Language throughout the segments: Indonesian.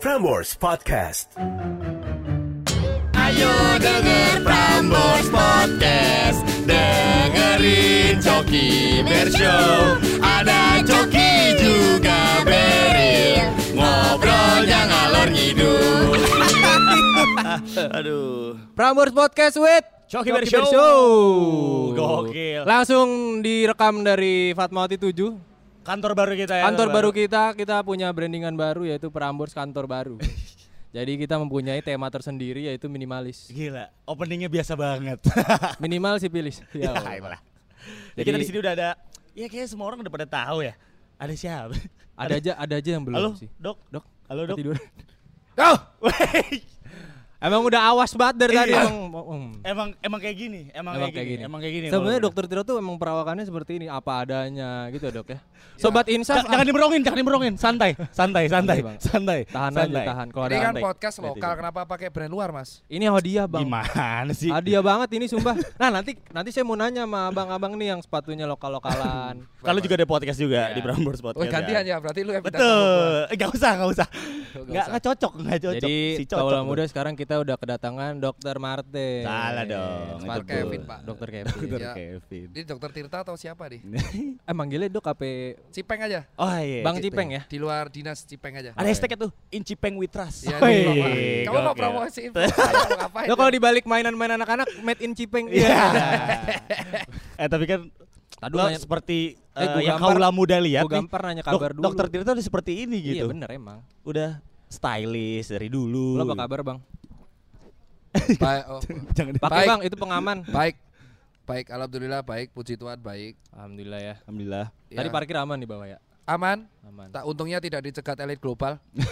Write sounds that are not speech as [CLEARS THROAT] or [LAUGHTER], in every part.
Prambors Podcast. Ayo denger Prambors Podcast Dengerin Coki Bershow Ada Coki juga Beril Ngobrolnya ngalor ngidul [LAUGHS] Aduh. Prambors Podcast with Coki Coki Bershow. Bershow. Gokil. Langsung direkam dari Fatmawati 7 Kantor baru kita ya. Kantor baru kita, kita punya brandingan baru yaitu Prambors Kantor Baru [LAUGHS] Jadi kita mempunyai tema tersendiri yaitu minimalis Gila, openingnya biasa banget. [LAUGHS] Minimal sipilis [LAUGHS] ya, Allah. itulah. Jadi Jadi- kita di sini udah ada ya kayak semua orang udah pada tahu ya. Ada siapa? Ada aja ada aja yang belum Halo, sih Dok. Dok, Halo, Dok. tidur Oh. Emang udah awas banget dari tadi Iya. emang hmm. emang emang kayak gini, emang, Emang kayak, gini. Emang kayak gini. Sebenarnya dokter Tiro tuh emang perawakannya seperti ini, apa adanya gitu ya, Dok ya. Sobat udah. Insaf Ja- jangan dimerongin, jangan dimerongin. Santai, santai, santai, Bang. santai. tahan aja, santai. tahan. Kalau Ini ada kan santai. podcast lokal, kenapa pakai brand luar mas? Ini hadiah, Bang. Gimana sih? Hadiah banget ini sumpah. Nah, nanti nanti saya mau nanya sama abang-abang nih yang sepatunya lokal-lokalan. [LAUGHS] Kalau juga ada podcast juga Iya. di Prambors Podcast. Oh gantian ya, berarti lu yang minta Betul. Eh, Gak usah, gak usah. Nggak cocok, nggak cocok. Jadi Si cocok kalau tuh. muda sekarang kita udah kedatangan Dokter Martin. Salah dong. Dokter Kevin, Pak. Dokter Kevin. Dokter [LAUGHS] Ya. Kevin. Ini dokter Tirta atau siapa nih? [LAUGHS] eh manggilnya Dok apa? Cipeng aja. Oh iya. Bang Cipeng ya? Di luar dinas Cipeng aja. Ada hashtagnya tuh Incipeng with trust. Iya. Kamu mau promosi? [LAUGHS] Lo kalau dibalik mainan-mainan anak-anak made in Cipeng. Iya. eh tapi kan Aduh, lo nanya- seperti Eh, eh, gua yang gampar- kaula muda lihat nih. gampar nanya dok- kabar dulu. Dokter Tirta udah seperti ini Iya gitu. bener emang. Udah stylish dari dulu. Lo apa kabar bang? Baik, oh. Jangan di- Pakai Baik. bang, itu pengaman. baik. Baik, alhamdulillah baik, puji Tuhan baik. Alhamdulillah ya. Alhamdulillah. Tadi Ya. parkir aman di bawah ya. Aman. Aman. Tak untungnya tidak dicegat elit global. [LAUGHS]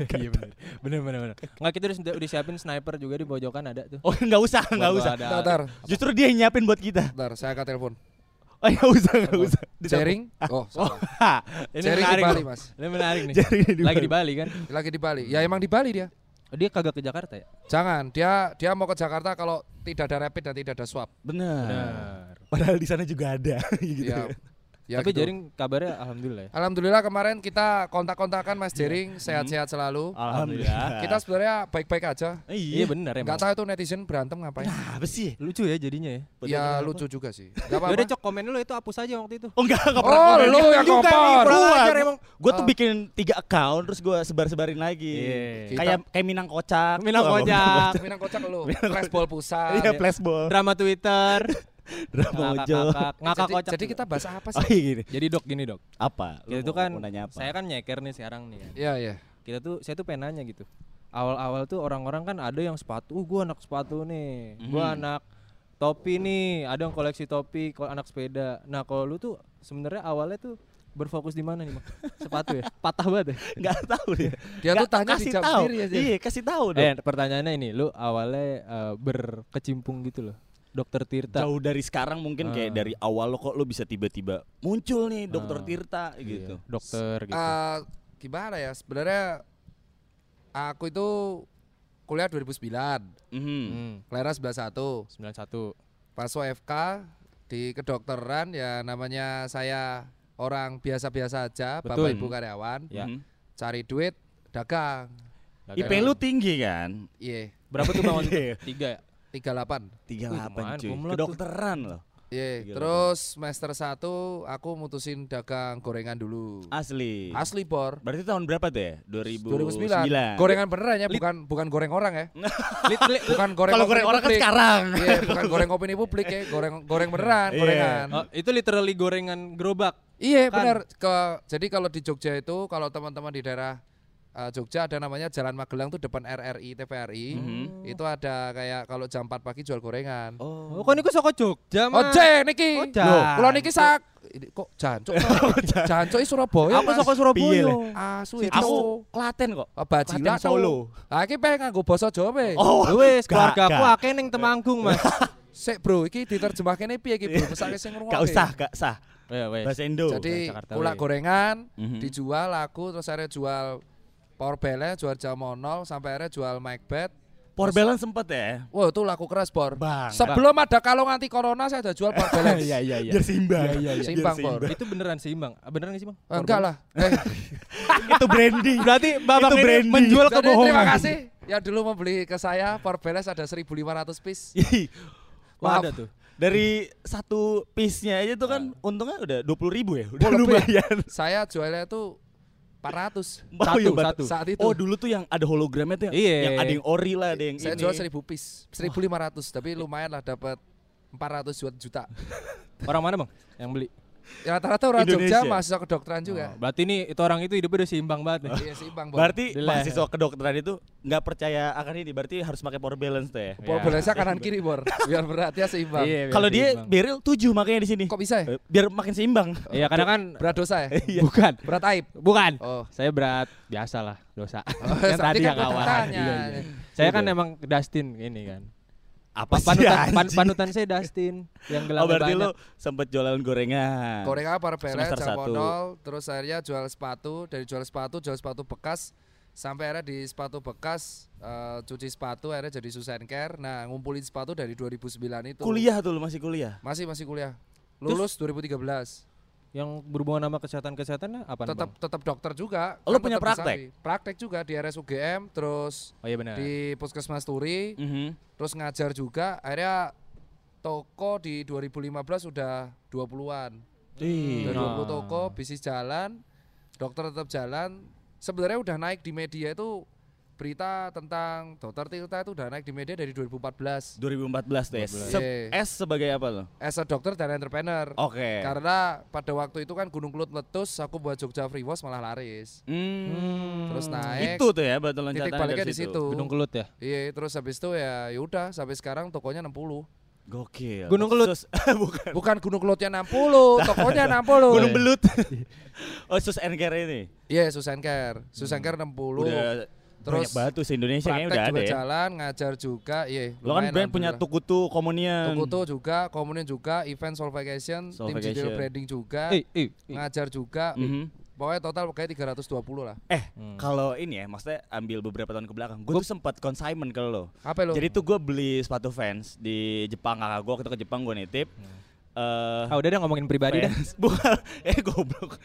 Iya. Bener bener bener. Enggak kita udah, udah siapin sniper juga di pojokan ada tuh. Oh nggak usah, nggak usah. ada- Justru dia yang nyiapin buat kita. bentar, saya akan telepon. Oh nggak usah, nggak usah. Sharing? Oh, salah. [LAUGHS] Ini Sharing di menarik Bali, nih. Mas. Ini menarik nih. Di Lagi di Bali kan? Lagi di Bali. Ya emang di Bali dia. Oh, dia kagak ke Jakarta ya? Jangan, dia dia mau ke Jakarta kalau tidak ada rapid dan tidak ada swab. Benar. Benar. Padahal di sana juga ada [LAUGHS] gitu. Ya, ya Tapi gitu. Jaring kabarnya alhamdulillah ya. Alhamdulillah kemarin kita kontak-kontakan Mas Jering sehat-sehat selalu. Alhamdulillah. Kita sebenarnya baik-baik aja. Iya Iya. bener emang. Enggak tahu itu netizen berantem ngapain. Apa sih? Lucu ya jadinya ya. Ya lucu juga sih. [LAUGHS] Enggak Ya apa-apa. udah cok komen dulu itu hapus aja waktu itu. Oh enggak, enggak Oh, pernah komen. lu yang juga kompor. Gua- emang. Gue tuh Oh. bikin tiga account terus gue sebar-sebarin lagi. Iya. Kayak kayak Minang Kocak. Minang kocak. Minang kocak lu. Flashball pusat. Iya, flashball. Drama Twitter. [LAUGHS] Drama ngakak, Mojo. ngakak, ngakak Jadi, kocak. jadi kita bahas apa Oh sih? iya gini. Jadi dok gini dok. Apa? Lu Kita tuh mau- kan nanya apa? saya kan nyeker nih sekarang nih kan. Iya, iya. Kita tuh saya tuh pengen nanya gitu. Awal-awal tuh orang-orang kan ada yang sepatu, uh gua anak sepatu nih. Gua Mhm. anak topi nih, ada yang koleksi topi, kalau anak sepeda. Nah, kalau lu tuh sebenarnya awalnya tuh berfokus di mana nih, Bang? Sepatu ya? [LAUGHS] Patah banget ya? Enggak tahu dia. Dia tuh Nggak, tanya kasih tahu. aja. Iya, kasih tahu dong. Eh, pertanyaannya ini, lu awalnya eh, berkecimpung gitu loh. Dokter Tirta. Jauh dari sekarang mungkin kayak Ah. dari awal lo kok lo bisa tiba-tiba muncul nih dokter Ah. Tirta Iya, gitu. dokter gitu. Eh, gimana ya? Sebenarnya aku itu kuliah 2009, Mhm. Hmm, Clara 91. 91. Pas OFK di kedokteran ya namanya saya orang biasa-biasa aja, Bapak Betul. Ibu karyawan, Ya. Mhm. cari duit, dagang. Dagang. IP lu tinggi kan? Iya, berapa tuh Bang? Iya. [LAUGHS] Tiga ya? 38. 38 lumayan, cuy. Kedokteran loh. Iya, Tiga terus semester 1 aku mutusin dagang gorengan dulu. Asli. Asli bor. Berarti tahun berapa tuh ya? 2009. 2009. Gorengan beneran ya, bukan bukan goreng orang ya. [LAUGHS] Lit, lit, Bukan goreng Kalau goreng orang kan sekarang. Iya, bukan goreng opini publik ya, goreng goreng beneran, Iya. gorengan. Oh, itu literally gorengan gerobak. Iya Kan? benar. Ke jadi kalau di Jogja itu kalau teman-teman di daerah uh, Jogja ada namanya Jalan Magelang tuh depan RRI TVRI. Mhm. Itu ada kayak kalau jam 4 pagi jual gorengan. Oh. Oh, kok niku saka Jogja, Oh, Mas? J niki. Oh, Loh, Jancuk. Kula niki sak ini kok jancuk. [LAUGHS] jancuk iki Surabaya. Aku saka Surabaya. Asu itu. Aku Klaten kok. Oh, Bajila Klaten Solo. Lah iki pengen nganggo basa Jawa pe. Oh, Wis, gak, keluarga aku gak. akeh ning Temanggung, Mas. [LAUGHS] Sik bro, iki diterjemahke piye iki bro? Mesake sing ngrungokke. Gak usah, gak sah. Ya wes. Bahasa Indo. Jadi Jakarta kulak gorengan Mhm. dijual laku terus akhirnya jual power bell jual jam 0 sampai akhirnya jual Macbeth Power balance sempet ya. Wah itu laku keras Bor. Bang. Sebelum ada kalung anti corona saya udah jual power balance. [LAUGHS] Iya iya iya. Biar seimbang. Iya, iya, iya. Seimbang, Biar Bor. Itu beneran seimbang. Ah, Beneran gak sih, Bang? Eh, Enggak lah. Eh, [LAUGHS] itu branding. Berarti Babang Itu ini branding. menjual jadi kebohongan. terima kasih yang dulu membeli ke saya power balance ada 1.500 piece. Wah, ada tuh. Dari satu piece-nya aja tuh kan untungnya udah 20 ribu ya. Udah Oh, lumayan. Saya jualnya tuh 400. Oh, Satu, iya, satu. Saat itu. Oh dulu tuh yang ada hologramnya tuh yang, Iya. yang ada yang ori lah, ada yang saya ini. jual 1000 piece, 1500 tapi lumayan lah dapat 400 juta. Orang mana, Bang? Yang beli? Ya rata-rata orang Indonesia. Jogja mahasiswa kedokteran Oh, juga. berarti ini itu orang itu hidupnya udah seimbang banget nih. Iya seimbang, Bor. Berarti Di mahasiswa kedokteran itu nggak percaya akan ini, berarti harus pakai power balance tuh ya. Power Ya. balance kanan kiri, Bor. Biar beratnya seimbang. Iya, Kalau dia beril 7 makanya di sini. Kok bisa ya? Eh, Biar makin seimbang. Iya, karena kan Berat dosa ya? [LAUGHS] Iya. bukan. Berat aib. Bukan. Oh. Saya berat biasa lah dosa. Oh, [LAUGHS] yang tadi yang gua awal. Iya, iya. Saya kan Udah. emang Dustin ini kan. Apa sih panutan pan- panutan saya Dustin yang gelang Oh berarti banyak. lu sempet jualan gorengan. Goreng apa satu. modal, terus akhirnya jual sepatu, dari jual sepatu jual sepatu bekas sampai akhirnya di sepatu bekas eh, cuci sepatu akhirnya jadi Susan Care. Nah, ngumpulin sepatu dari 2009 itu. Kuliah tuh lu masih kuliah. Masih masih kuliah. Lulus 2013. Yang berhubungan sama kesehatan-kesehatan apa Tetap tetap dokter juga. Lo kan punya praktek? Praktek juga di RSUGM, terus Oh iya di Puskesmas Turi, Mhm. terus ngajar juga. Akhirnya toko di 2015 udah 20-an. Ih. Udah Nah. 20 toko, bisnis jalan, dokter tetap jalan. Sebenarnya udah naik di media itu berita tentang dokter Tirta itu udah naik di media dari 2014. 2014 tuh ya. 2014. Se- Iya. S sebagai apa lo? As a dokter dan entrepreneur. Oke. Karena pada waktu itu kan Gunung Kelut meletus, aku buat Jogja Free Wash malah laris. Hmm. Terus naik. Itu tuh ya batu loncatan Titik baliknya di situ. Gunung Kelut ya. Iya, terus habis itu ya yaudah sampai sekarang tokonya 60. Gokil. Gunung Kelut. Sus- [LAUGHS] bukan. Bukan Gunung Kelutnya 60, [LAUGHS] tokonya 60. Gunung Belut. [LAUGHS] oh, sus and care ini. Iya, Susan Care. Susan Care 60. Udah Terus banyak batu se Indonesia kayaknya udah juga ada ya. jalan, ngajar juga, iya. Lo kan brand punya. Tukutu Komunian. Tukutu juga, komunian juga, event Soul Vacation, Soul tim digital branding juga, Eh, eh, eh. ngajar juga. Mhm. Pokoknya total kayak 320 lah. Eh, Hmm. kalau ini ya, maksudnya ambil beberapa tahun ke belakang, gue Gua- tuh sempat consignment ke lo. Apa lo? Jadi tuh gue beli sepatu Vans di Jepang kakak gue, waktu ke Jepang gue nitip. Eh, Ah udah deh ngomongin pribadi dah. Vans. [LAUGHS] Bukan, eh goblok.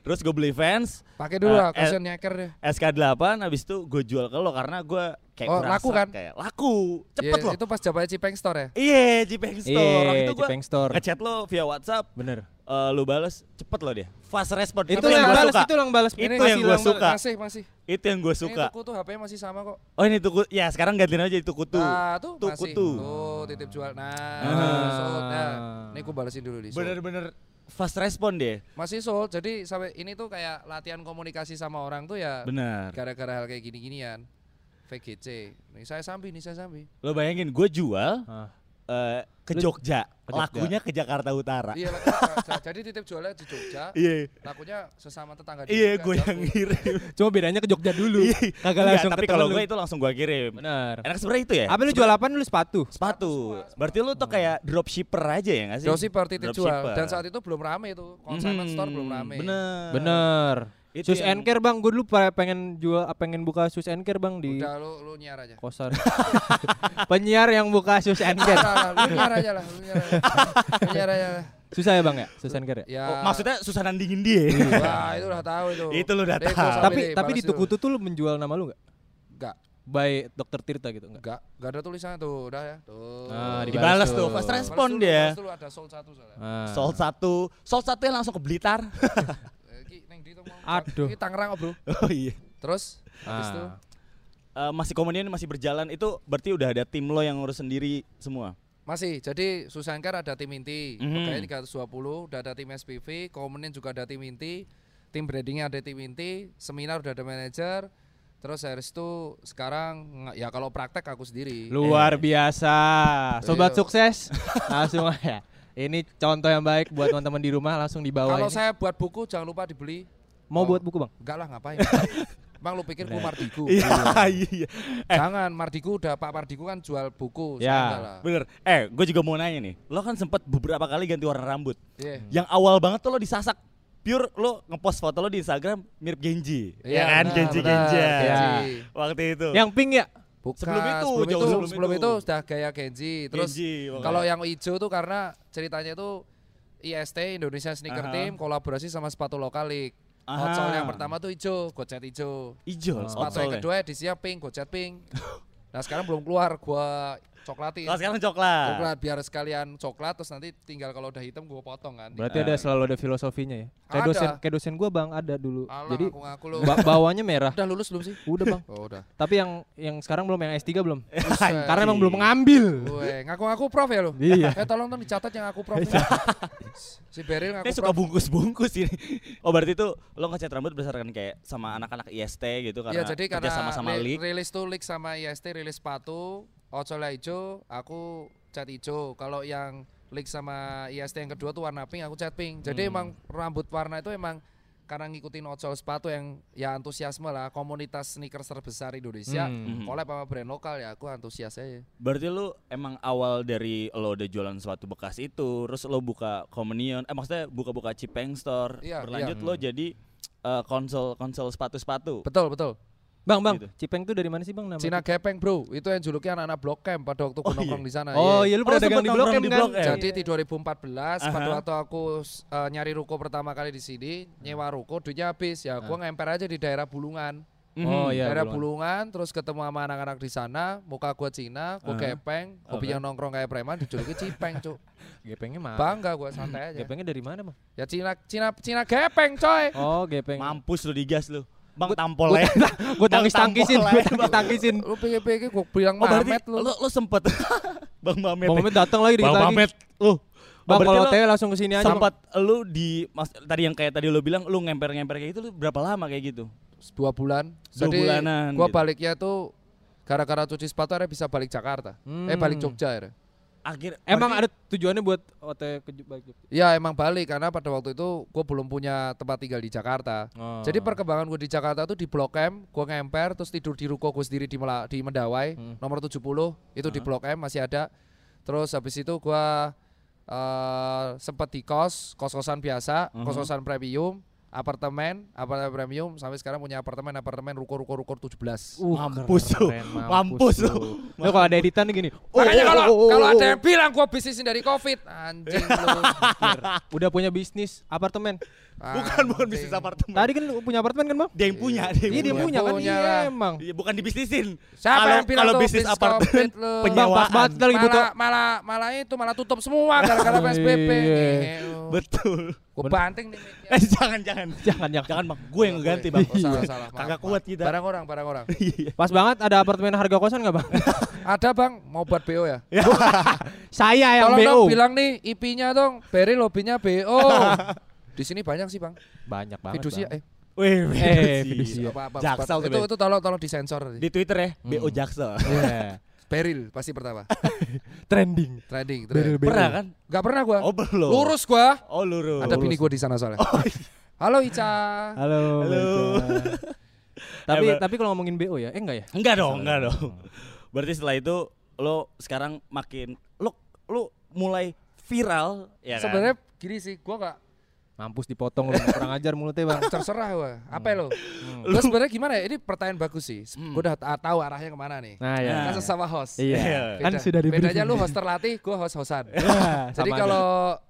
Terus gue beli Vans, Pakai dulu Eh, lah, eh, kasihan nyeker deh. SK8 habis itu gue jual ke lo karena gue kayak Oh, laku kan? kayak laku cepet Iya, loh Itu pas jabatnya Cipeng Store ya? iya Jipeng Store Waktu Iya, itu gue Store. ngechat lo via WhatsApp Bener. Eh, lu bales cepet lo dia fast respon Itu yang yang gue balas, suka itu yang balas. Itu Ini yang yang suka. balas. Masih, masih. itu yang gue Ini suka tuku tuh HP masih sama kok. oh ini tuku ya sekarang gantiin aja itu kutu Nah, tuh Tuku masih. tuh. Tuh, titip jual. Nah, Ah. sold. Nah, ini gue balesin dulu di sold. bener-bener fast respon deh Masih sold. Jadi sampai ini tuh kayak latihan komunikasi sama orang tuh ya bener gara-gara hal kayak gini-ginian. VGC. Nih saya sambi, nih saya sambi. lo bayangin gue jual Ah. Eh, ke Jogja ke Jogja. lakunya ke Jakarta Utara Iya, [LAUGHS] jadi titip jualnya di Jogja. iya Lakunya sesama tetangga di iya gue yang ngirim [LAUGHS] Cuma bedanya ke Jogja dulu. Iya. Kagak langsung tapi kalau lu. gue itu langsung gue kirim Benar. enak sebenarnya itu ya Apa lu jual apa lu sepatu? sepatu berarti lu tuh kayak dropshipper aja ya nggak sih Dropshipper titip jual. Dan saat itu belum rame itu. Consignment store belum rame. bener Bener. Itu Sus and Care bang, gue dulu pengen jual, pengen buka Sus and Care bang di Udah lu lu nyiar aja. kosan. [LAUGHS] Penyiar yang buka Sus and Care. nah, nah, lu nyiar aja lah, lu nyiar aja. Lu nyiar aja lah. Susah ya bang ya, Sus and Care ya. Ya. Oh, maksudnya susah nandingin dia Wah, itu udah tahu itu. Itu lu udah tahu. Tapi nih, tapi di. Tukutu tuh lu menjual nama lu nggak? Enggak, By Dokter Tirta gitu nggak? enggak, enggak ada tulisannya tuh, udah ya. Tuh. Nah, dibalas tuh, tuh. fast respon dia balas dulu, ada sold satu soalnya. Ah. sold satu sold satu yang langsung ke Blitar [LAUGHS] Aduh. Ini Tangerang, Bro. [LAUGHS] oh iya Terus habis itu Ah. Eh, masih komunian masih berjalan itu berarti udah ada tim lo yang ngurus sendiri semua masih. Jadi Susankar ada tim inti, Mhm. pegawai 320, udah ada tim SPV, Komunin juga ada tim inti, tim brandingnya ada tim inti, seminar udah ada manajer. Terus habis itu sekarang ya kalau praktek aku sendiri. Luar biasa. Sobat Iya. sukses. [LAUGHS] Langsung aja. Ini contoh yang baik buat teman-teman di rumah langsung di bawah Kalau ini. saya buat buku jangan lupa dibeli. Mau Oh. buat buku, Bang? Enggak lah ngapain. [LAUGHS] Bang lu pikir Bener. Mardiku. iya [LAUGHS] iya Eh. Jangan Mardiku udah Pak Mardiku kan jual buku. Ya. Bener eh gue juga mau nanya nih lo kan sempet beberapa kali ganti warna rambut Iya. yang awal banget tuh lo disasak pure lo ngepost foto lo di Instagram mirip Genji Iya, ya kan benar, Genji benar, Genji Genji. waktu itu Yang pink ya? Bukan, Sebelum itu, sebelum jauh itu, sebelum sebelum itu. itu sudah gaya Genji. Terus kalau yang hijau tuh karena ceritanya itu IST Indonesia Sneaker Aha. Team kolaborasi sama sepatu lokal League. Aha. Outsole yang pertama tuh hijau, gocet hijau. Ijo, Sepatu yang outsole-nya. kedua edisinya pink, gocet pink. [LAUGHS] nah sekarang belum keluar, gua coklatin. Kalau sekarang coklat. Coklat biar sekalian coklat terus nanti tinggal kalau udah hitam gua potong kan. Berarti ada selalu ada filosofinya ya. Kayak Ada. dosen kayak dosen gua Bang ada dulu. Alah, Jadi lu. ba- bawahnya merah. udah lulus belum sih? Udah Bang. Oh, udah. Tapi yang yang sekarang belum yang S3 belum. [LAUGHS] Karena emang belum ngambil. Gue ngaku-ngaku prof ya lu? Iya. Eh tolong dong dicatat yang aku prof. [LAUGHS] si Beril ngaku Dia suka bungkus-bungkus ini. [LAUGHS] Oh berarti tuh lo ngecat rambut berdasarkan kayak sama anak-anak IST gitu karena Iya jadi kerja karena sama-sama li- league. rilis tuh league sama IST rilis sepatu, Ocola hijau, aku cat hijau. Kalau yang league sama IST yang kedua tuh warna pink, aku cat pink. Jadi Hmm. emang rambut warna itu emang karena ngikutin Ocol sepatu yang ya antusiasme lah komunitas sneakers terbesar Indonesia. Hmm. Collab sama brand lokal ya aku antusias aja. Berarti lu emang awal dari lo udah jualan sepatu bekas itu, terus lo buka Communion, eh maksudnya buka-buka Cipeng Store, Iya, berlanjut iya. lo jadi eh, konsol konsol sepatu-sepatu. Betul betul. Bang, Bang, Gitu. Cipeng tuh dari mana sih Bang nama? Cina Gepeng bro, itu yang juluknya anak-anak Blok Camp pada waktu Oh, nongkrong iya. di sana. Oh, iya. iya lu pernah Oh, dagang di Blok di kan? Blok. Jadi di 2014 pada waktu aku uh, nyari ruko pertama kali di sini, nyewa ruko duitnya habis ya gua ngemper aja di daerah Bulungan. Oh, Mhm. iya. daerah Bulungan. Bulungan terus ketemu sama anak-anak di sana, muka gua Cina, gua Aha. gepeng, Oke. hobinya nongkrong kayak preman dijuluki Cipeng, Cuk. [LAUGHS] Gepengnya mah. Bangga gua santai [CLEARS THROAT] aja. Gepengnya dari mana, Bang? Ya Cina Cina Cina gepeng, coy. Oh, gepeng. Mampus lo digas lu. Bang tampol ya. Gue tangkis tangkisin, gue aja, [LAUGHS] tangkis tangkisin. Lu pikir-pikir gua bilang Oh berarti Mamet lu. lo lo sempet [LAUGHS] Bang Mamet. Bang? Mamet datang lagi Bang. Mamet. Lu. Bang berarti kalau teh langsung ke sini aja. Sempat lu di mas, tadi yang kayak tadi lo bilang lu ngemper-ngemper kayak gitu lu berapa lama kayak gitu? dua bulan. Dua Jadi bulanan gua gitu. baliknya tuh gara-gara cuci sepatu akhirnya bisa balik Jakarta. Eh balik Jogja akhirnya. Akhir Emang berarti- ada tujuannya buat OT ke balik Jogja? Ya emang balik karena pada waktu itu gue belum punya tempat tinggal di Jakarta. Oh. Jadi perkembangan gue di Jakarta tuh di Blok M, gue ngemper terus tidur di ruko gue sendiri di, Mela- di Mendawai Hmm. nomor 70 itu di Blok M masih ada. Terus habis itu gue eh sempat di kos, kos-kosan biasa, Mhm. kos-kosan premium, apartemen, apartemen premium sampai sekarang punya apartemen apartemen ruko-ruko ruko 17. Uh, Mampus lu. Mampus lu. Lu kalau ada editan nih gini. oh, Makanya oh, kalau oh, oh, kalau oh, ada oh. yang bilang gue bisnisin dari Covid, anjing lu. [LAUGHS] udah punya bisnis apartemen. Bukan bukan Anjing. bisnis apartemen. Tadi kan lu punya apartemen kan, Bang? dia yang punya, dia yang Iya dia punya. punya kan Punya iya lah. emang. Iya, bukan dibisnisin. Siapa Kalau- yang bilang kalau tuh bisnis apartemen penyewaan. pas lagi butuh. malah, malah malah itu malah tutup semua gara-gara Oh, PSBB. iya. Betul. Gue banting nih. Eh jangan jangan. Jangan jangan. Jangan Bang, gue yang ngeganti Bang. Oh, salah, salah. Kagak kuat kita. Barang orang, barang orang. [LAUGHS] Iya. Pas banget ada apartemen harga kosan nggak, Bang? [LAUGHS] Ada bang, mau buat BO ya? [LAUGHS] Saya yang Tolong BO. dong bilang nih IP-nya dong, beri lobbynya BO. Di sini banyak sih bang. Banyak banget. Fidusia, Bang. eh Wih, Eh, fidusia. apa apa. Jaksel itu itu tolong tolong disensor. Di Twitter ya, Hmm. BO Jaksel. [LAUGHS] Iya. Beril pasti pertama. [LAUGHS] Trending. Trending. Beril, trending. beril. Pernah kan? Gak pernah gua. Oh belum. Lurus gua. Oh lurus. Ada bini gua di sana soalnya. [LAUGHS] Halo Ica. Halo. Halo. Baca. tapi Eh, tapi kalau ngomongin BO ya, eh enggak ya? Enggak dong, enggak dong. Berarti setelah itu lo sekarang makin lo lo mulai viral ya kan? Sebenarnya gini sih, gua gak Mampus dipotong lu [LAUGHS] kurang ajar mulutnya, Bang. terserah gua. Apa lo? Lo sebenarnya gimana ya? Ini pertanyaan bagus sih. Hmm. Gua udah ta- tahu arahnya ke mana nih. Nah, ya. Kan sesama host. Iya. Iya. Kan Beda- sudah di Bedanya lu host terlatih, gua host-hostan. [LAUGHS] Ya, Jadi sama aja. kalau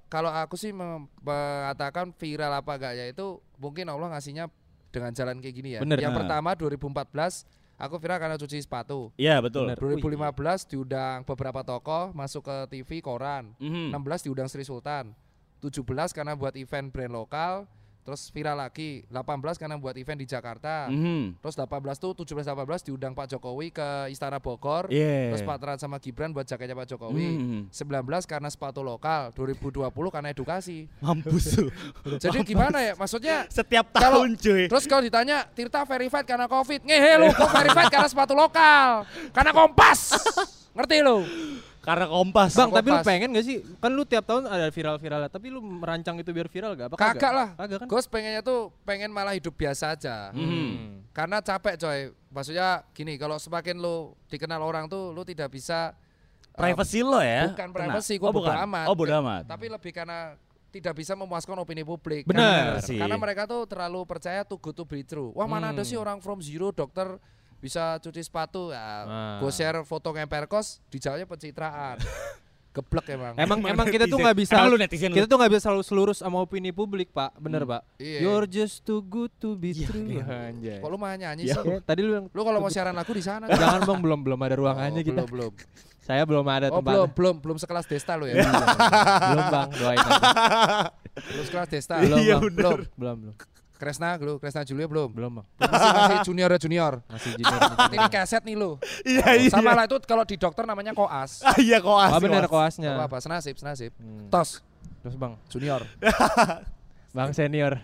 kalau aku sih mengatakan viral apa enggak ya itu mungkin Allah ngasihnya dengan jalan kayak gini ya. Bener. Yang Nah. pertama 2014 aku viral karena cuci sepatu. Iya betul. Bener. 2015 diundang beberapa tokoh masuk ke TV koran. Mhm. 16 diundang Sri Sultan. 17 karena buat event brand lokal. Terus viral lagi. 18 karena buat event di Jakarta. Mhm. Terus 18 tuh 17 18 diundang Pak Jokowi ke Istana Bogor. Iya. Terus partneran sama Gibran buat jaketnya Pak Jokowi. Mhm. 19 karena sepatu lokal, 2020 karena edukasi. Mampus lu. [LAUGHS] Jadi gimana ya? Maksudnya Setiap Kalau- tahun cuy. terus kalau ditanya Tirta verified karena Covid. Ngehe lu, kok verified karena sepatu lokal. Karena Kompas. [LAUGHS] Ngerti lu? Karena kompas. Bang, tapi lu Kompas. pengen gak sih? Kan lu tiap tahun ada viral-viralnya, tapi lu merancang itu biar viral gak? Apa Kagak lah. Kagak kan? Gue pengennya tuh pengen malah hidup biasa aja. Mhm. Karena capek coy. Maksudnya gini, kalau semakin lu dikenal orang tuh lu tidak bisa uh, Privacy lo ya. bukan privacy, gua oh, bukan. bodo amat. Oh bodo amat. tapi lebih karena tidak bisa memuaskan opini publik. Benar Karena- sih. Karena mereka tuh terlalu percaya to good to be true. Wah mana ada Hmm. sih orang from zero dokter bisa cuci sepatu ya Ah. gue share foto ngemperkos dijawabnya pencitraan [LAUGHS] geblek emang Emang emang kita tuh nggak bisa Emang lu netizen kita lu? tuh nggak bisa selalu selurus sama opini publik pak, bener pak. Iya. You're just too good to be Iya, true. iya. Anjay. kok lu mah nyanyi Ya. sih Oke, tadi lu yang lu kalau mau siaran lagu di sana jangan bang belum belum ada ruangannya Oh, kita. belum belum [LAUGHS] Saya belum ada oh tempat. belum belum belum sekelas Desta lu ya belum bang doain aja. belum sekelas Desta Belum Iya, belum Belum belum Kresna lu Kresna Julia belum belum bang. masih, masih junior junior Masih junior. ini keset nih lu Iya Oh, iya. sama lah itu kalau di dokter namanya koas [LAUGHS] Ah, iya kok Ah Mas. koasnya. apa apa senasib senasib Hmm. tos Terus bang, junior [LAUGHS] bang senior.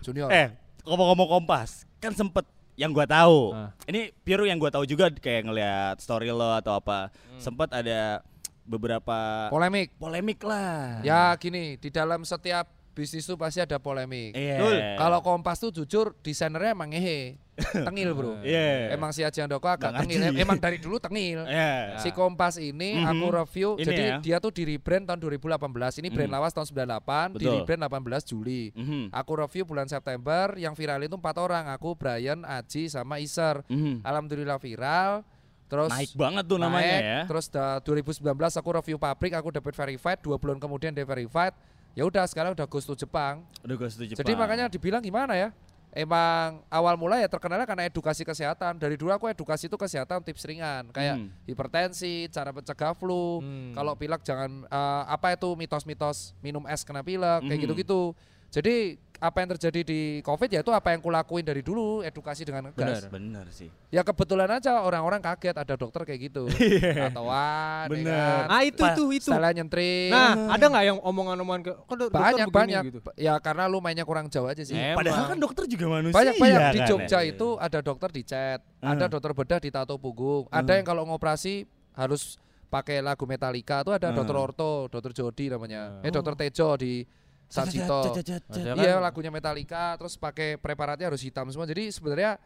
junior Eh, ngomong-ngomong Kompas, kan sempet yang gua tahu. Ah. Ini Piru yang gua tahu juga kayak ngelihat story lo atau apa. Hmm. Sempet ada beberapa polemik polemik lah. ya gini di dalam setiap bisnis tuh pasti ada polemik Iya. Betul. kalau kompas tuh jujur desainernya emang ngehe [LAUGHS] tengil bro Iya. emang si Aji Andoko agak Nggak tengil ngaji. Em- emang dari dulu tengil Iya. Si Kompas ini Mhm. aku review Ini jadi ya. dia tuh di rebrand tahun 2018 ini brand Mhm. lawas tahun 98 di Betul. rebrand 18 Juli Mhm. aku review bulan September yang viral itu empat orang aku Brian Aji sama Iser Mhm. alhamdulillah viral terus Naik banget tuh namanya naik, ya. terus da, 2019 aku review pabrik aku dapat verified dua bulan kemudian dia verified ya udah sekarang udah goes to Jepang Udah gue setuju. jadi makanya dibilang gimana ya Emang awal mulai ya terkenalnya karena edukasi kesehatan. Dari dulu aku edukasi itu kesehatan tips ringan kayak Hmm. hipertensi, cara mencegah flu. Hmm. Kalau pilek jangan eh, apa itu mitos-mitos minum es kena pilek kayak Mhm. gitu-gitu. Jadi apa yang terjadi di Covid ya itu apa yang kulakuin dari dulu edukasi dengan ngegas. bener sih. Ya kebetulan aja orang-orang kaget ada dokter kayak gitu. [LAUGHS] Atau wah, Bener. Ah itu Pa- tuh itu. Salah nyentrik. Nah, ada nggak yang omongan-omongan ke kok dokter banyak begini banyak. gitu? Ya karena lu mainnya kurang jauh aja sih. Emang. Padahal kan dokter juga manusia. banyak banyak di kan, Jogja ya? itu ada dokter di chat, Ah. ada dokter bedah di tato punggung, ada Ah. yang kalau ngoperasi harus pakai lagu Metallica tuh ada Ah. dokter orto, dokter Jody namanya, Ah. eh dokter Tejo di Ada Iya kan? lagunya Metallica, terus pakai preparatnya harus hitam semua. Jadi sebenarnya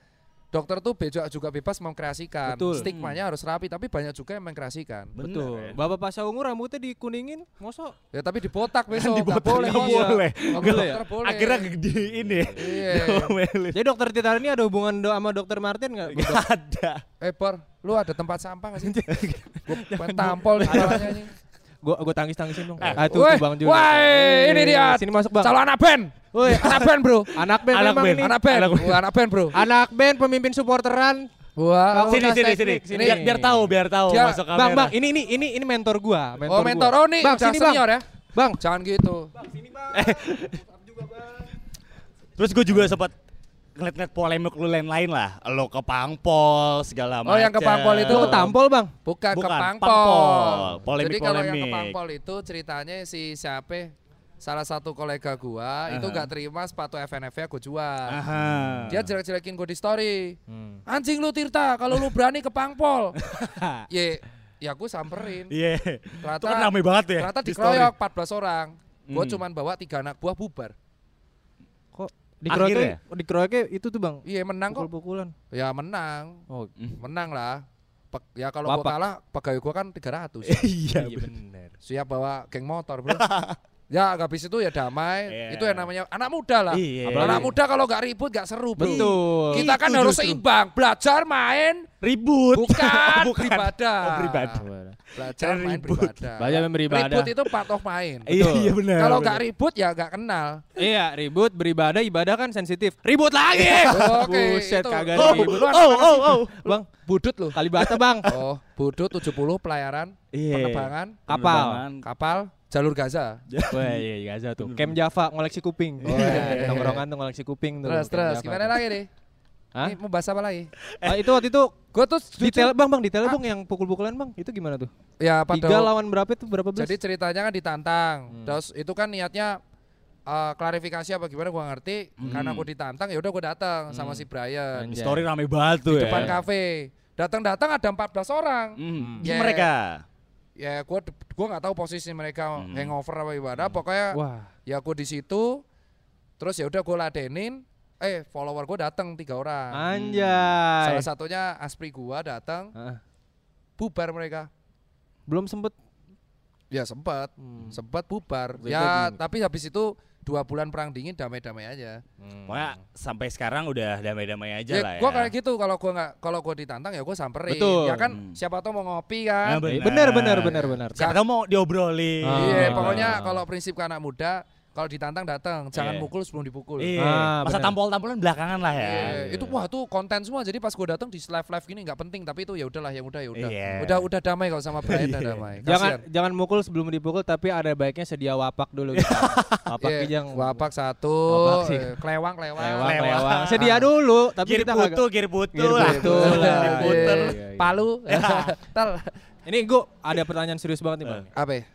dokter tuh bejo juga bebas mengkreasikan. Betul. Stigmanya harus rapi, tapi banyak juga yang mengkreasikan. Bener, Betul. ya. Bapak pasca ungu rambutnya dikuningin, mosok Ya tapi dibotak [LAUGHS] besok, Dibotak, boleh. Iya. boleh. Boleh dokter boleh. Akhirnya di ini. Iya. Jadi dokter Tita ini ada hubungan do sama dokter Martin nggak? Nggak ada. Eh Por, lu ada tempat sampah gak sih? [LAUGHS] Gue pengen tampol di kepalanya ini. Gue gue tangis tangisin dong. Eh, Ah Woi, tuh Bang Jun. woi, Eh, ini dia. Sini masuk Bang. Calon anak band. Woi, Anak band bro. anak band Anak band. ini. Anak band. Anak band. Wah, anak band bro. Anak band pemimpin supporteran. Wah. Kamu- Sini sini sini. sini. Biar, biar tahu, biar tahu Dia- masuk kamera. Bang, Bang, ini ini ini ini mentor gua, mentor Oh mentor. gua. Oh nih, Bang, sini Bang. senior ya. Bang, Jangan gitu. [LAUGHS] Terus gue juga sempat ngeliat-ngeliat polemik lu lain-lain lah. Lo ke Pangpol segala macam. Oh, yang ke Pangpol itu lu ketampol, Bang. Bukan, Bukan, ke Pangpol. Pangpol. Polemik- Jadi kalau yang ke. Pangpol itu ceritanya si siapa? Salah satu kolega gua itu Aha. gak terima sepatu FNF-nya gua jual. Aha. Dia jelek-jelekin gue di story. Hmm. Anjing lu Tirta, kalau lu berani ke Pangpol. [LAUGHS] ya, ya gue samperin. Iya. Ternyata Itu kan rame banget ya. Ternyata di dikeroyok 14 orang. Gue Hmm. cuman bawa tiga anak buah bubar. Dikeroyoknya Akhirnya? dikeroyoknya itu tuh, Bang. Iya menang kok. Pukul-pukulan. Ya menang. Oh, Menang lah. Pe- ya kalau Bapak. kalah pegawai gue kan 300. [LAUGHS] Iya. iya bener. Siap bawa geng motor bro. [LAUGHS] ya habis itu ya damai. Iya. Itu yang namanya anak muda lah. Iya. Anak muda kalau gak ribut gak seru bro. Betul. Kita kan Itu harus justru. seimbang. Belajar main. Ribut. Bukan, [LAUGHS] Bukan. beribadah. Oh, beribadah. Belajar main Ribut. beribadah. Belajar main beribadah. Ribut itu part of main. Iya, iya benar. Kalau benar. gak ribut ya gak kenal. Iya, ribut beribadah, ibadah kan sensitif. Ribut lagi. [LAUGHS] Oke, Buset itu. kagak Oh, ribut. Oh, oh, sih? oh. Bang, Budut lu. Kalibata, Bang. Oh, Budut 70 pelayaran, Iya. penerbangan, Kapal. Penerbangan. kapal, jalur Gaza. [LAUGHS] Wah, iya, iya, Gaza tuh. Camp Java ngoleksi kuping. Oh, iya. Tongkrongan tuh ngoleksi kuping tuh. Terus terus gimana lagi nih? Hah? Ini mau bahas apa lagi? [LAUGHS] Ah, itu waktu itu Gue tuh detail Bang, Bang, detail Bang yang pukul-pukulan Bang. Itu gimana tuh? ya pada Tiga lawan berapa itu? Berapa belas? Jadi ceritanya kan ditantang. Hmm. Terus itu kan niatnya eh, klarifikasi apa gimana gua ngerti. Hmm. Karena aku ditantang ya udah gua datang sama Hmm. si Brian Anjay. story rame banget tuh di ya. depan kafe. Datang-datang ada 14 orang. Hmm. Ya. Mereka. Ya gua gua nggak tahu posisi mereka Hmm. hangover apa gimana. Pokoknya Wah. ya aku di situ. Terus ya udah gua ladenin. Eh follower gua datang tiga orang. Anjay. Salah satunya Aspri gua datang. Ah, Bubar mereka. belum sempet Ya sempat. hmm. sempat bubar. Beda Ya gini. tapi habis itu dua bulan perang dingin damai-damai aja. Pokoknya sampai sekarang udah damai-damai aja Ya, lah ya. gua kayak gitu kalau gua nggak kalau gua ditantang ya gua samperin. Betul. Ya kan Hmm. siapa tahu mau ngopi Nah, kan. benar benar benar benar. Siapa tahu mau diobrolin. Iya, Ah. pokoknya kalau prinsip ke anak muda kalau ditantang datang, jangan Iya. mukul sebelum dipukul. Iya. Ah, Masa benar. tampol-tampolan belakangan lah ya. Iya, itu wah tuh konten semua. Jadi pas gua datang di live live gini nggak penting, tapi itu ya udahlah yang udah ya udah. Iya. Udah udah damai kalau sama Brian udah damai. Jangan Kasian. jangan mukul sebelum dipukul tapi ada baiknya sedia wapak dulu gitu. [LAUGHS] wapak Iya, kijang. wapak satu, Wapak sih. eh, kelewang kelewang. Lewang, Lewang. lewang. Sedia dulu tapi Gir kita putu, putu putu Gir lah. puter. Iya, iya, iya. Palu. [LAUGHS] Tel. Ini gue ada pertanyaan serius banget nih, Bang. Apa?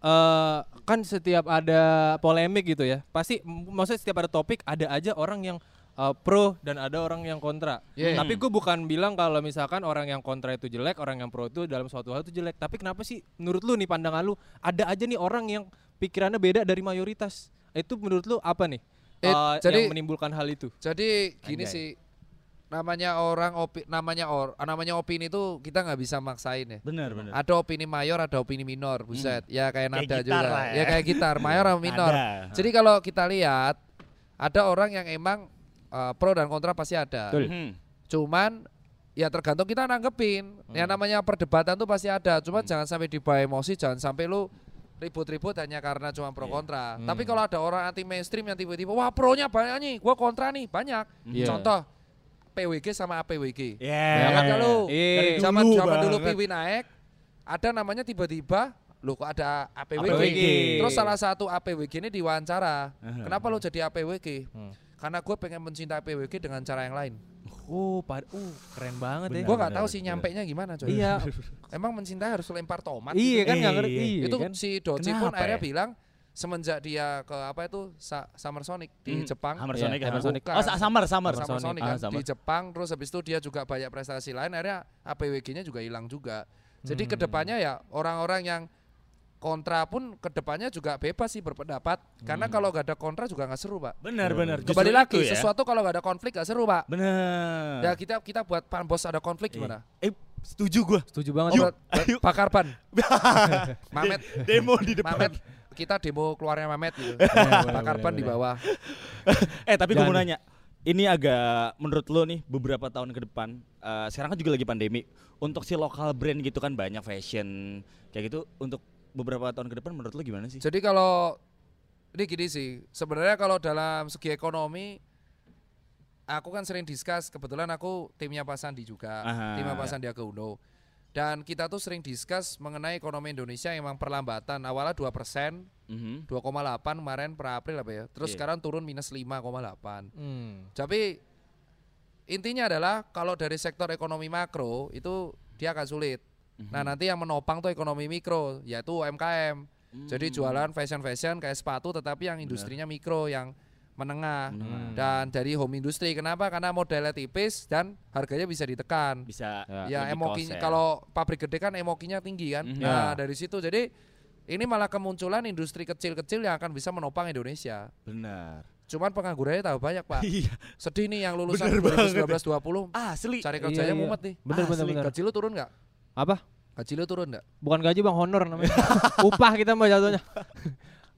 Eh kan setiap ada polemik gitu ya, pasti maksudnya setiap ada topik ada aja orang yang eh, pro dan ada orang yang kontra. Iya. Tapi gue bukan bilang kalau misalkan orang yang kontra itu jelek, orang yang pro itu dalam suatu hal itu jelek. Tapi kenapa sih menurut lu nih pandangan lu ada aja nih orang yang pikirannya beda dari mayoritas. Itu menurut lu apa nih? Eh, eh, jadi- yang menimbulkan hal itu. Jadi gini Anjay. sih namanya orang opi namanya or namanya opini itu kita nggak bisa maksain ya. Bener bener. Ada opini mayor, ada opini minor, buset. Ya kayak Kayak nada gitar juga. lah ya. ya. kayak gitar, mayor sama [LAUGHS] minor. Ada. Jadi kalau kita lihat ada orang yang emang uh, pro dan kontra pasti ada. Betul. Mhm. Cuman ya tergantung kita nanggepin. Yang Hmm. namanya perdebatan tuh pasti ada. Cuma jangan sampai dibawa emosi, jangan sampai lu ribut-ribut hanya karena cuma pro Iya. kontra. Hmm. Tapi kalau ada orang anti mainstream yang tiba-tiba wah pronya banyak nih, gua kontra nih banyak. Iya. Contoh PWG sama APWG. Ya. Ya kan kalau Iya. Dari zaman dulu zaman dulu banget. Piwi naik ada namanya tiba-tiba Loh kok ada APWG? APWG. Terus salah satu APWG ini diwawancara. Aha. Kenapa lo jadi APWG? Hmm. Karena gue pengen mencintai APWG dengan cara yang lain. Oh, pad uh, keren banget ya. Benar, Gue nggak benar, tahu sih benar. nyampainya gimana coy. Iya. [LAUGHS] Emang mencintai harus lempar tomat. iya gitu. kan nggak Iya. ngerti iya itu kan? si Doci pun akhirnya ya? bilang semenjak dia ke apa itu Sa- Summer Sonic di Hmm, Jepang. Hammer Iya, Sonic. Hammer ya. Sonic. Oh, Summer, Summer. Summer Sonic. Sonic Ah, kan Summer. di Jepang terus habis itu dia juga banyak prestasi lain akhirnya APWG-nya juga hilang juga. Jadi Hmm. ke depannya ya orang-orang yang kontra pun ke depannya juga bebas sih berpendapat karena Hmm. kalau gak ada kontra juga nggak seru pak. Benar benar. Justru Kembali lagi ya. sesuatu kalau gak ada konflik gak seru pak. Benar. Ya kita kita buat pan bos ada konflik gimana? Eh, setuju gua. Setuju banget. Oh, bakar ban. [LAUGHS] Mamet, Demo di depan. Mamet. Kita demo keluarnya Mamet gitu. boleh, bakar boleh, ban di bawah. Eh, tapi gue mau nanya. Ini agak menurut lo nih beberapa tahun ke depan eh, sekarang kan juga lagi pandemi. Untuk si lokal brand gitu kan banyak fashion kayak gitu untuk beberapa tahun ke depan menurut lo gimana sih? Jadi kalau ini gini sih, sebenarnya kalau dalam segi ekonomi aku kan sering discuss kebetulan aku timnya Pak Sandi juga, Aha. timnya Pak Sandiaga Uno. Dan kita tuh sering discuss mengenai ekonomi Indonesia yang memang perlambatan. Awalnya 2 persen, Mhm. 2,8 kemarin per April apa ya. Terus Iya. sekarang turun minus 5,8. Hmm. Tapi intinya adalah kalau dari sektor ekonomi makro itu dia akan sulit. Mhm. Nah nanti yang menopang tuh ekonomi mikro yaitu UMKM. Jadi Hmm. jualan fashion-fashion kayak sepatu tetapi yang industrinya mikro yang menengah. Menengah. Dan dari home industry kenapa? Karena modalnya tipis dan harganya bisa ditekan. bisa Ya emokinya cost ya. kalau pabrik gede kan emokinya tinggi kan. Mhm. Nah, Ya. dari situ jadi ini malah kemunculan industri kecil-kecil yang akan bisa menopang Indonesia. benar. Cuman penganggurannya tahu banyak, Pak. Iya. Sedih nih yang lulusan Bener banget. 2019 20 Asli. cari Iya, kerjanya iya. mumet nih. Bener bener Asli. bener. Gaji lu turun nggak? Apa? Gaji lu turun nggak? Bukan gaji bang honor namanya. [LAUGHS] Upah kita mah jatuhnya.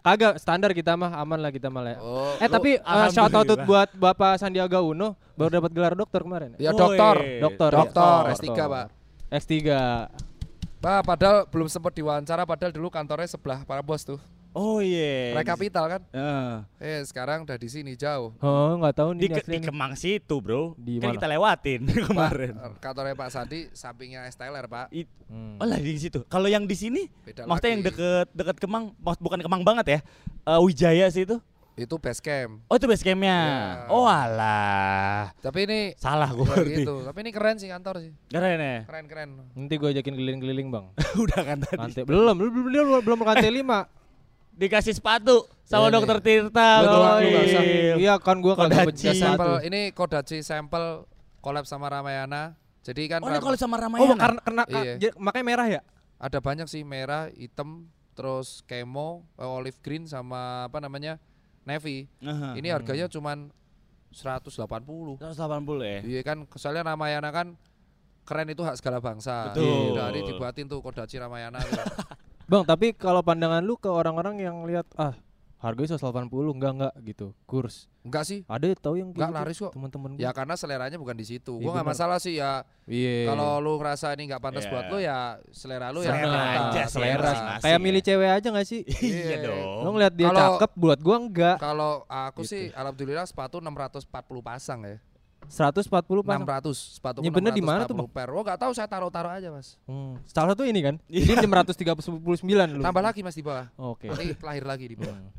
Kagak standar kita mah aman lah kita mah lah. ya. Oh, Eh tapi uh, shout out buat Bapak Sandiaga Uno baru dapat gelar dokter kemarin. ya dokter. Dokter, Dokter, ya. S3, Pak. S3. Pak, padahal belum sempat diwawancara padahal dulu kantornya sebelah para bos tuh. Oh iya. Rekapital kan? Heeh. Eh, sekarang udah di sini jauh. Oh, enggak tahu di, nih ke- di aslinya. Kemang situ, Bro. Di kan mana? kita lewatin [LAUGHS] kemarin. Kantornya Pak Sandi sampingnya STLR, Pak. It- Hmm. Oh lah di situ. Kalau yang di sini, Beda maksudnya yang lagi. deket deket Kemang, maksud bukan Kemang banget ya? Eh, Wijaya sih itu. Itu base camp. Oh itu base campnya. Iya. Oh alah. Tapi ini Salah gue gitu. Tapi ini keren sih kantor sih. Keren ya. Keren-keren. Nanti gue ajakin keliling-keliling, Bang. [LAUGHS] Udah kan tadi. Lantai belum, belum belum belum, belum 5. Dikasih sepatu sama Iya, dokter. Tirta. Iya kan gua kagak Kodachi. benci Ya, sampel sepatu. ini Kodachi sampel collab sama Ramayana. Jadi kan Oh ini kalau sama Ramayana. Oh, karena karena ka- Iya. jadi- makanya merah ya? ada banyak sih merah, hitam, terus kemo, eh, olive green sama apa namanya? navy. Aha. Ini harganya cuman 180. 180 ya. Iya kan, soalnya Ramayana kan keren itu hak segala bangsa. Betul. Udah ini dibuatin tuh Kodachi Ramayana. [LAUGHS] Bang, tapi kalau pandangan lu ke orang-orang yang lihat ah harganya 180 enggak enggak gitu kurs Enggak sih. ada tahu yang Enggak gitu, laris kok. teman-teman Ya karena seleranya bukan di situ. Iya, Gua nggak masalah sih ya. iya Kalau lu ngerasa ini nggak pantas Iya. buat lu ya selera lu ya. Selera ternyata. aja sih, selera masing-masing kayak ya. milih cewek aja gak sih [LAUGHS] Iya Iya. dong. lo ngeliat dia Kalau- cakep buat gua enggak Kalau aku Gitu. sih alhamdulillah sepatu 640 pasang ya. 140 pas 600 sepatu Nyimpennya di mana tuh, 640 pair. Oh enggak tahu saya taruh-taruh aja, Mas. hmm. salah satu ini kan jadi 639 lu Tambah lagi Mas di bawah. oke Nanti lahir lagi di bawah. Hmm.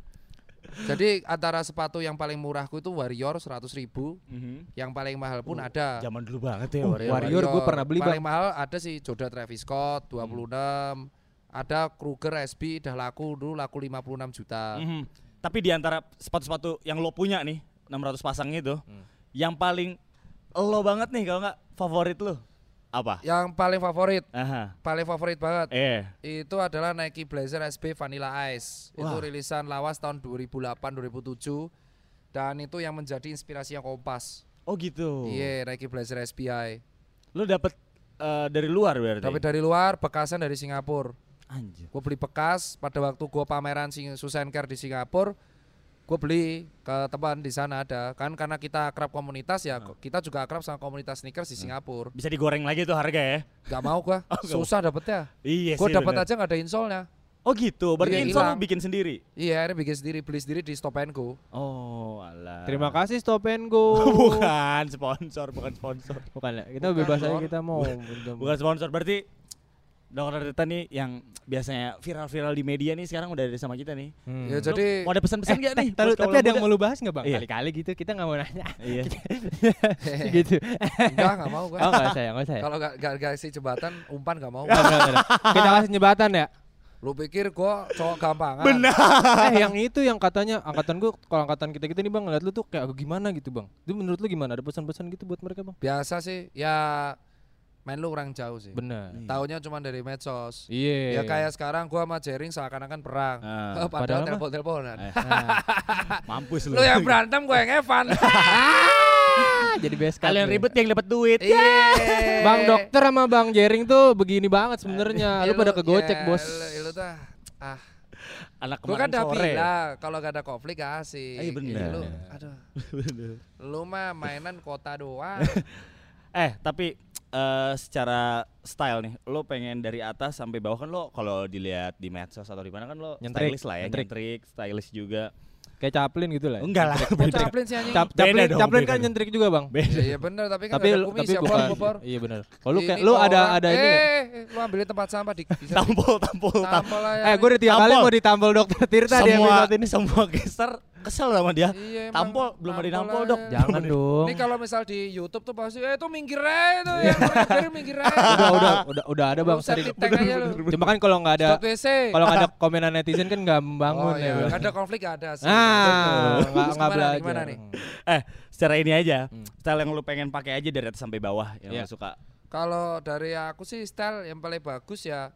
Jadi antara sepatu yang paling murahku itu Warrior 100 ribu, Mhm. yang paling mahal pun Oh, ada. Zaman dulu banget ya Oh, Warrior. Warrior gua pernah beli, Paling Bang. mahal ada sih Joda Travis Scott 26. Ada Kruger SB udah laku dulu laku 56 juta. Mhm. Tapi di antara sepatu-sepatu yang lo punya nih 600 pasang itu, Hmm. Yang paling lo banget nih kalau nggak favorit lo apa? Yang paling favorit, Aha. paling favorit banget Eh. itu adalah Nike Blazer SB Vanilla Ice. Itu Wah. rilisan lawas tahun 2008-2007 dan itu yang menjadi inspirasi yang Kompas. Oh gitu. Iya, Nike Blazer SBI. Lo dapet eh, dari luar berarti. Tapi dari luar, bekasan dari Singapura. Anjir. Gue beli bekas pada waktu gue pameran Susan Care di Singapura. Gue beli ke teman di sana ada kan karena kita akrab komunitas ya kita juga akrab sama komunitas sneakers di Singapura. Bisa digoreng lagi tuh harga ya? Gak mau gua, [LAUGHS] Oh, nggak susah dapetnya. Iya Gue bener. aja nggak ada insolnya. Oh gitu. Berarti Iya, hilang. bikin sendiri. Iya, akhirnya bikin sendiri, beli sendiri di Stop and Go. Oh, alah. terima kasih stop and go [LAUGHS] bukan sponsor, bukan sponsor. bukan ya kita Bukan, bebas aja kita mau Bukan sponsor. Berarti Dokter Tirta nih yang biasanya viral-viral di media nih sekarang udah ada sama kita nih. Hmm. Ya jadi mau ada pesan-pesan nggak nih? Tahu, buat tapi kaula ada yang mau lu bahas nggak bang? Iya. Kali-kali gitu kita nggak mau nanya Iya. [LAUGHS] gitu. enggak enggak mau gua. Oh nggak saya, nggak saya. Kalau nggak nggak kasih jembatan, umpan nggak mau. Kita kasih jembatan ya. Lu pikir gua cowok gampangan? Benar. eh yang itu yang katanya angkatan gua kalau angkatan kita kita nih bang ngeliat lu tuh kayak gimana gitu bang. Itu menurut lu gimana? Ada pesan-pesan gitu buat mereka bang? Biasa sih, ya main lu kurang jauh sih. Benar. Taunya cuma dari medsos. Iya. Ya kayak sekarang gua sama Jering seakan-akan perang. Ah, [LAUGHS] Padahal padahal mah- telepon-teleponan. Eh. Nah, [LAUGHS] Mampus lu. Lu yang berantem gua yang Evan. [LAUGHS] jadi best Kalian ribet yang dapat duit. Iya. Bang dokter sama Bang Jering tuh begini banget sebenarnya. Ya, Lu pada kegocek ya, bos. Lu, lu tuh ah. Anak Gua kan kemarin udah sore. bilang kalau gak ada konflik gak asik. Eh, bener. Lu, aduh. Lu mah mainan kota doang. Eh, tapi eh, secara style nih, lo pengen dari atas sampai bawah kan lo kalau dilihat di medsos atau di mana kan lo Nyentrik, stylish lah ya, nyentrik. nyentrik, stylish juga. Kayak Chaplin gitu lah. Enggak lah, Kok beda. Chaplin sih anjing? Cap Beda Chaplin, dong, Chaplin kan nyentrik juga bang. Beda. Iya iya bener tapi kan tapi ada kumis tapi ya bukan. Iya benar. Kalau lu Ini kayak lu ada orang- ada ini. nggak? Eh, lu ambilin tempat sampah di. [LAUGHS] Tampol, tampol, tampol. Ya. Eh, gue udah tiga kali mau ditampol dokter Tirta dia ini. semua geser kesel sama dia. Iya, emang. Tampol, belum ada Tampol nampol dok. Jangan dong. Ini kalau misal di YouTube tuh pasti eh itu minggir aja tuh yang minggir minggir aja. [LAUGHS] udah udah udah udah ada bang Lu sering. lu. Cuma kan kalau nggak ada kalau nggak ada komenan netizen kan nggak membangun oh, ya. iya. Nggak ada konflik gak ada sih. Ah, nggak nggak belajar. gimana nih? Eh, secara ini aja, Hmm. style yang lo pengen pakai aja dari atas sampai bawah yang Iya. lo suka. Kalau dari aku sih style yang paling bagus ya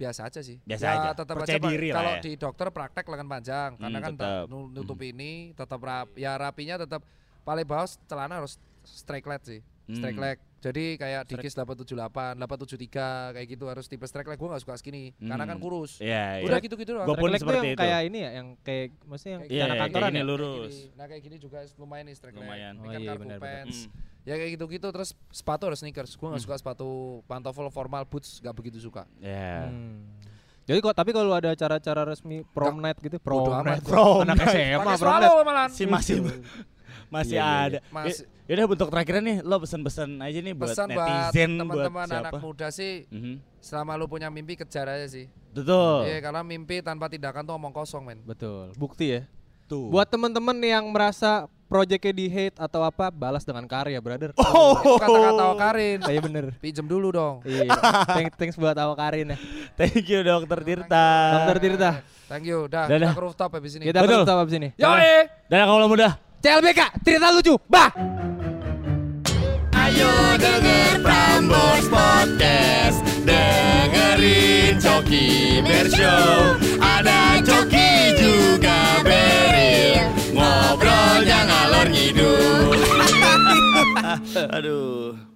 biasa aja sih. Biasa ya, aja. Tetap Percaya aja diri lah Kalau ya. di dokter praktek lengan panjang karena Hmm, kan tetap. nutup ini tetap rap. Ya rapinya tetap paling bawah celana harus straight leg sih. Straight Hmm. leg. Jadi kayak Dikis 878, 873 kayak gitu harus tipe straight leg. Gua gak suka skinny karena kan Hmm. kurus. Iya, iya. Udah gitu-gitu doang. Gua pun seperti yang itu. kayak ini ya, yang kayak maksudnya yang Kayak Iya, kantoran kayak ya. Kayak lurus. gini. Nah kayak gini juga lumayan nih straight Lumayan. leg. Ini Oh kan iya, benar, benar. pants. Ya kayak gitu-gitu terus sepatu harus sneakers. Gua nggak Hmm. suka sepatu pantofel formal boots, gak begitu suka. Ya. Hmm. Jadi kok tapi kalau ada acara-acara resmi prom night gitu, prom night. Prom anak. SMA prom night. Si masih [LAUGHS] masih Iya, iya, ada. Masih Ya udah bentuk terakhirnya nih, lo pesan-pesan aja nih buat pesan netizen, buat teman-teman anak muda sih Mhm. selama lu punya mimpi kejar aja sih. Betul. Iya, karena mimpi tanpa tindakan tuh omong kosong, men. Betul. Bukti ya. Tuh. Buat temen-temen yang merasa proyeknya di hate atau apa, balas dengan karya, brother. Oh. Itu kata-kata Awkarin. Iya bener. Pinjem dulu dong. Iya. Thanks, thanks buat Awkarin ya. Thank you Dokter Tirta. Dokter Tirta. Thank you. Dah, kita ke rooftop habis ini. Kita Betul. bertemu abis ini. Yo, eh. Dan kalau muda. CLBK, cerita lucu. Bah. Ayo denger Prambors Podcast Dengerin Coki Bershow Ada Coki [LAUGHS] Aduh.